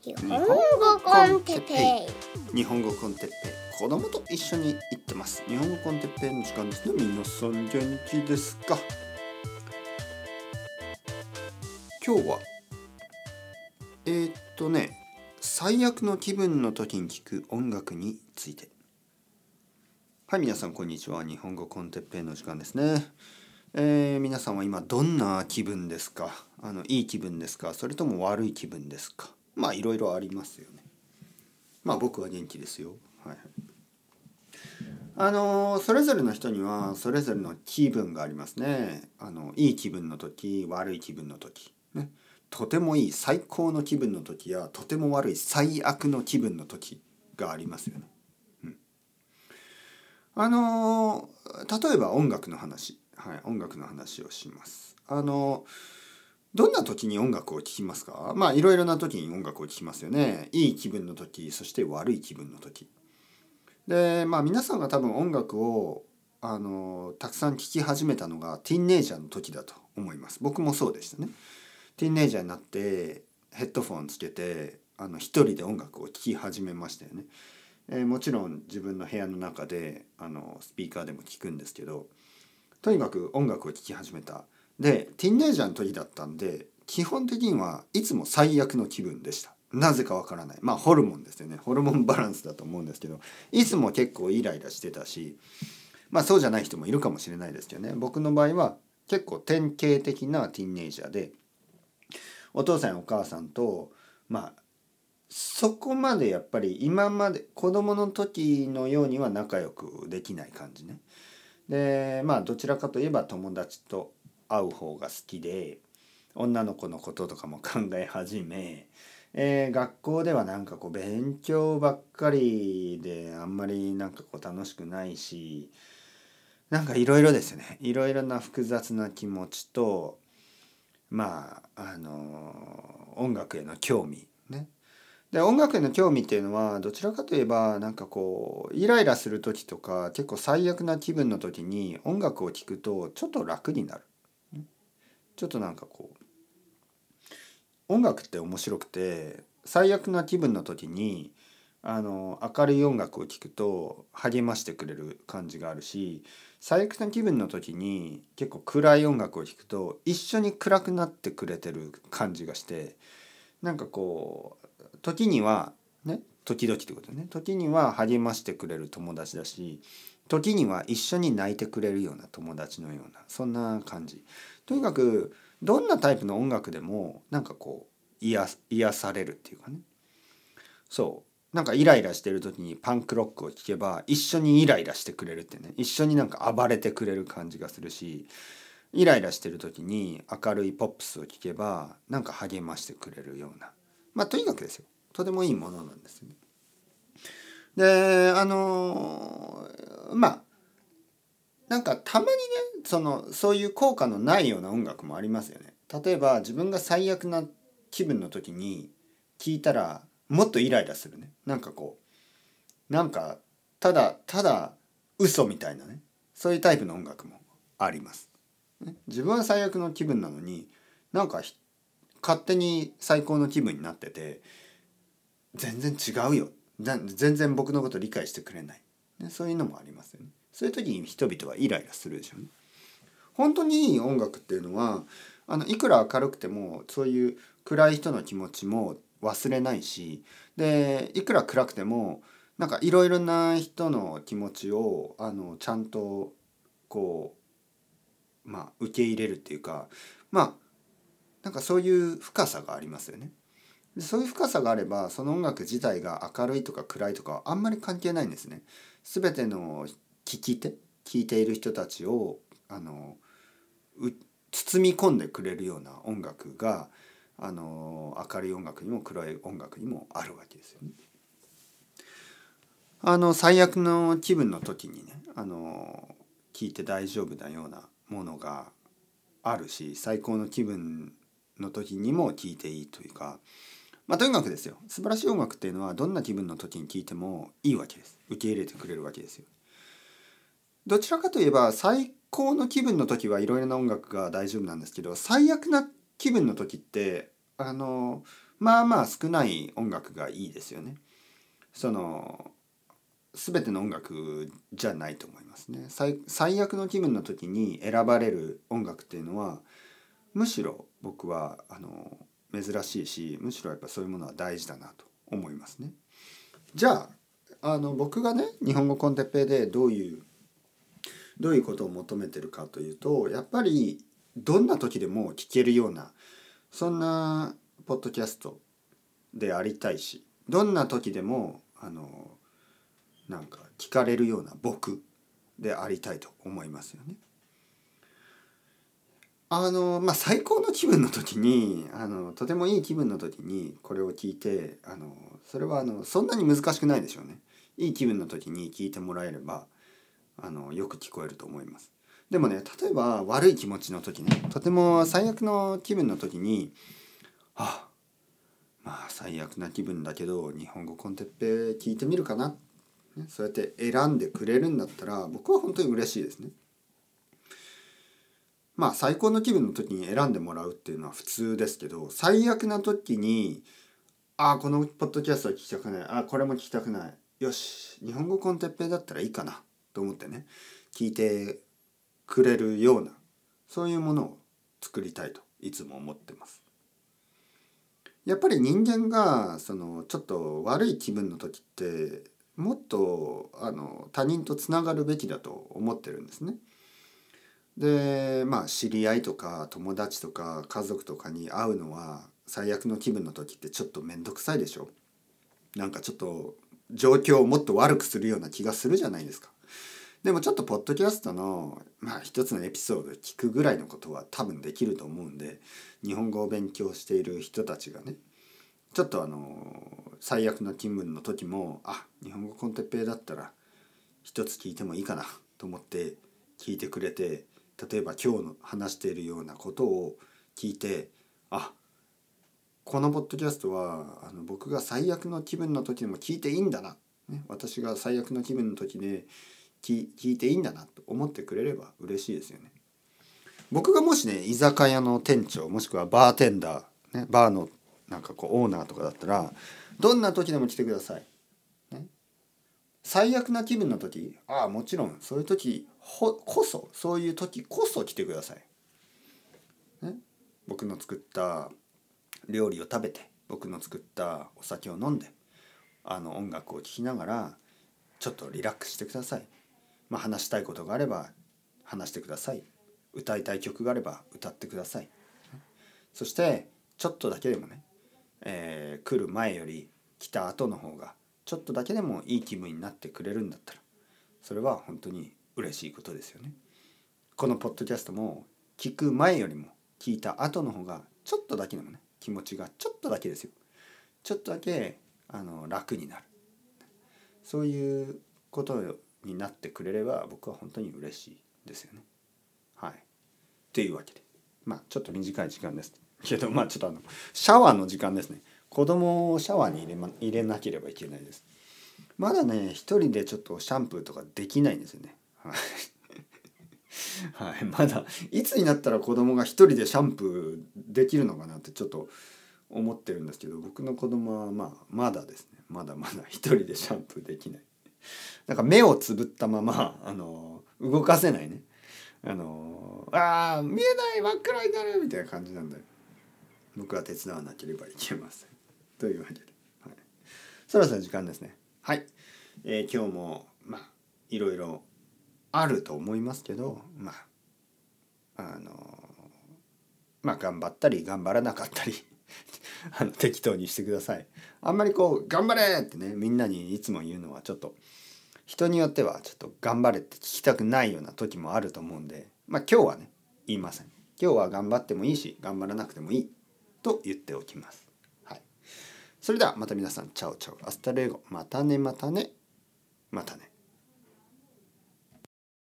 日本語コンテッペイ。日本語コンテッペイ。子供と一緒に行ってます。日本語コンテッペイの時間ですね皆さん元気ですか？今日はえー、っとね最悪の気分の時に聴く音楽について。はい皆さんこんにちは。日本語コンテッペイの時間ですね。えー、皆さんは今どんな気分ですか？あのいい気分ですか？それとも悪い気分ですか？まあいろいろありますよね。まあ僕は元気ですよ。はいあのそれぞれの人にはそれぞれの気分がありますね。あのいい気分の時悪い気分の時。ね。とてもいい最高の気分の時やとても悪い最悪の気分の時がありますよね。うん、あの例えば音楽の話。はい、音楽の話をします。あのどんな時に音楽を聴きますか？まあいろいろな時に音楽を聴きますよね。いい気分の時そして悪い気分の時。でまあ皆さんが多分音楽をあのたくさん聴き始めたのがティーンネイジャーの時だと思います。僕もそうでしたね。ティーンネイジャーになってヘッドフォンつけてあの一人で音楽を聴き始めましたよね。えー、もちろん自分の部屋の中であのスピーカーでも聴くんですけどとにかく音楽を聴き始めたでティーンネイジャーの時だったんで基本的にはいつも最悪の気分でした。なぜかわからない。まあホルモンですよね。ホルモンバランスだと思うんですけどいつも結構イライラしてたしまあそうじゃない人もいるかもしれないですけどね。僕の場合は結構典型的なティーンネイジャーでお父さんやお母さんとまあそこまでやっぱり今まで子供の時のようには仲良くできない感じね。でまあどちらかといえば友達と会う方が好きで女の子のこととかも考え始め、えー、学校ではなんかこう勉強ばっかりであんまりなんかこう楽しくないしなんかいろいろですねいろいろな複雑な気持ちとまああの音楽への興味ねで音楽への興味っていうのはどちらかといえばなんかこうイライラする時とか結構最悪な気分の時に音楽を聴くとちょっと楽になる。ちょっとなんかこう音楽って面白くて最悪な気分の時にあの明るい音楽を聴くと励ましてくれる感じがあるし最悪な気分の時に結構暗い音楽を聴くと一緒に暗くなってくれてる感じがしてなんかこう時にはね時々ってことね。時には励ましてくれる友達だし時には一緒に泣いてくれるような友達のようなそんな感じ。とにかくどんなタイプの音楽でもなんかこう癒癒されるっていうかね。そう。なんかイライラしてる時にパンクロックを聴けば一緒にイライラしてくれるってね。一緒になんか暴れてくれる感じがするしイライラしてる時に明るいポップスを聴けばなんか励ましてくれるような。まあとにかくですよ。とてもいいものなんですね。であのまあなんかたまにねそのそういう効果のないような音楽もありますよね。例えば自分が最悪な気分の時に聞いたらもっとイライラするね。なんかこうなんかただただ嘘みたいなねそういうタイプの音楽もあります。自分は最悪の気分なのになんか勝手に最高の気分になってて全然違うよ全然僕のこと理解してくれない、ね、そういうのもありますよねそういう時に人々はイライラするでしょうね本当にいい音楽っていうのはあのいくら明るくてもそういう暗い人の気持ちも忘れないしでいくら暗くてもなんかいろいろな人の気持ちをあのちゃんとこうまあ受け入れるっていうかまあなんかそういう深さがありますよね。そういう深さがあればその音楽自体が明るいとか暗いとかあんまり関係ないんですね。全ての聞き手聞いている人たちをあの包み込んでくれるような音楽があの明るい音楽にも暗い音楽にもあるわけですよね。あの最悪の気分の時にねあの聞いて大丈夫なようなものがあるし最高の気分の時にも聴いていいというかまあとにかくですよ。素晴らしい音楽っていうのはどんな気分の時に聴いてもいいわけです。受け入れてくれるわけですよ。どちらかといえば最高の気分の時はいろいろな音楽が大丈夫なんですけど最悪な気分の時ってあのまあまあ少ない音楽がいいですよね。その全ての音楽じゃないと思いますね。最最悪の気分の時に選ばれる音楽っていうのはむしろ僕はあの珍しいしむしろやっぱそういうものは大事だなと思いますね。じゃああの僕がね日本語コンテッペイでどういうどういうことを求めてるかというとやっぱりどんな時でも聞けるようなそんなポッドキャストでありたいしどんな時でもあのなんか聞かれるような僕でありたいと思いますよね。あのまあ最高の気分の時にあのとてもいい気分の時にこれを聞いてあのそれはあのそんなに難しくないでしょうね。いい気分の時に聞いてもらえればあのよく聞こえると思います。でもね例えば悪い気持ちの時ねとても最悪の気分の時にあまあ最悪な気分だけど日本語コンテッペ聞いてみるかな、ね、そうやって選んでくれるんだったら僕は本当に嬉しいですね。まあ最高の気分の時に選んでもらうっていうのは普通ですけど最悪な時にああこのポッドキャストは聞きたくないああこれも聞きたくないよし日本語コンテッペだったらいいかなと思ってね聞いてくれるようなそういうものを作りたいといつも思ってます。やっぱり人間がそのちょっと悪い気分の時ってもっとあの他人とつながるべきだと思ってるんですね。でまあ知り合いとか友達とか家族とかに会うのは最悪の気分の時ってちょっと面倒くさいでしょ？なんかちょっと状況をもっと悪くするような気がするじゃないですか。でもちょっとポッドキャストの、まあ、一つのエピソード聞くぐらいのことは多分できると思うんで日本語を勉強している人たちがねちょっとあの最悪な気分の時もあ日本語コンテッペイだったら一つ聞いてもいいかなと思って聞いてくれて例えば今日の話しているようなことを聞いてあこのポッドキャストはあの僕が最悪の気分の時でも聞いていいんだな、ね、私が最悪の気分の時で聞聞いていいんだなと思ってくれれば嬉しいですよね。僕がもしね居酒屋の店長もしくはバーテンダー、ね、バーのなんかこうオーナーとかだったらどんな時でも来てください。最悪な気分の時ああもちろんそういう時こそそういう時こそ来てください。ね、僕の作った料理を食べて僕の作ったお酒を飲んであの音楽を聴きながらちょっとリラックスしてください。まあ、話したいことがあれば話してください。歌いたい曲があれば歌ってください。そしてちょっとだけでもねえー、来る前より来た後の方がちょっとだけでもいい気分になってくれるんだったらそれは本当に嬉しいことですよね。このポッドキャストも聞く前よりも聞いた後の方がちょっとだけでもね気持ちがちょっとだけですよちょっとだけあの楽になるそういうことになってくれれば僕は本当に嬉しいですよね。はい。というわけでまあちょっと短い時間です。けどまあちょっとあのシャワーの時間ですね子供をシャワーに入れ,、ま、入れなければいけないです。まだね一人でちょっとシャンプーとかできないんですよね。はい、まだいつになったら子供が一人でシャンプーできるのかなってちょっと思ってるんですけど僕の子供はまあまだですね。まだまだ一人でシャンプーできない。なんか目をつぶったままあの動かせないね。あのあ見えない真っ暗になるみたいな感じなんだよ。僕は手伝わなければいけません。というわけで、はい、そろそろ時間ですね。はい、えー、今日もまあいろいろあると思いますけどまああのまあ頑張ったり頑張らなかったり あの適当にしてください。あんまりこう頑張れってねみんなにいつも言うのはちょっと人によってはちょっと頑張れって聞きたくないような時もあると思うんでまあ今日はね言いません。今日は頑張ってもいいし頑張らなくてもいいと言っておきます。それではまた皆さん、チャオチャオ、アスタレゴ、またねまたね、またね。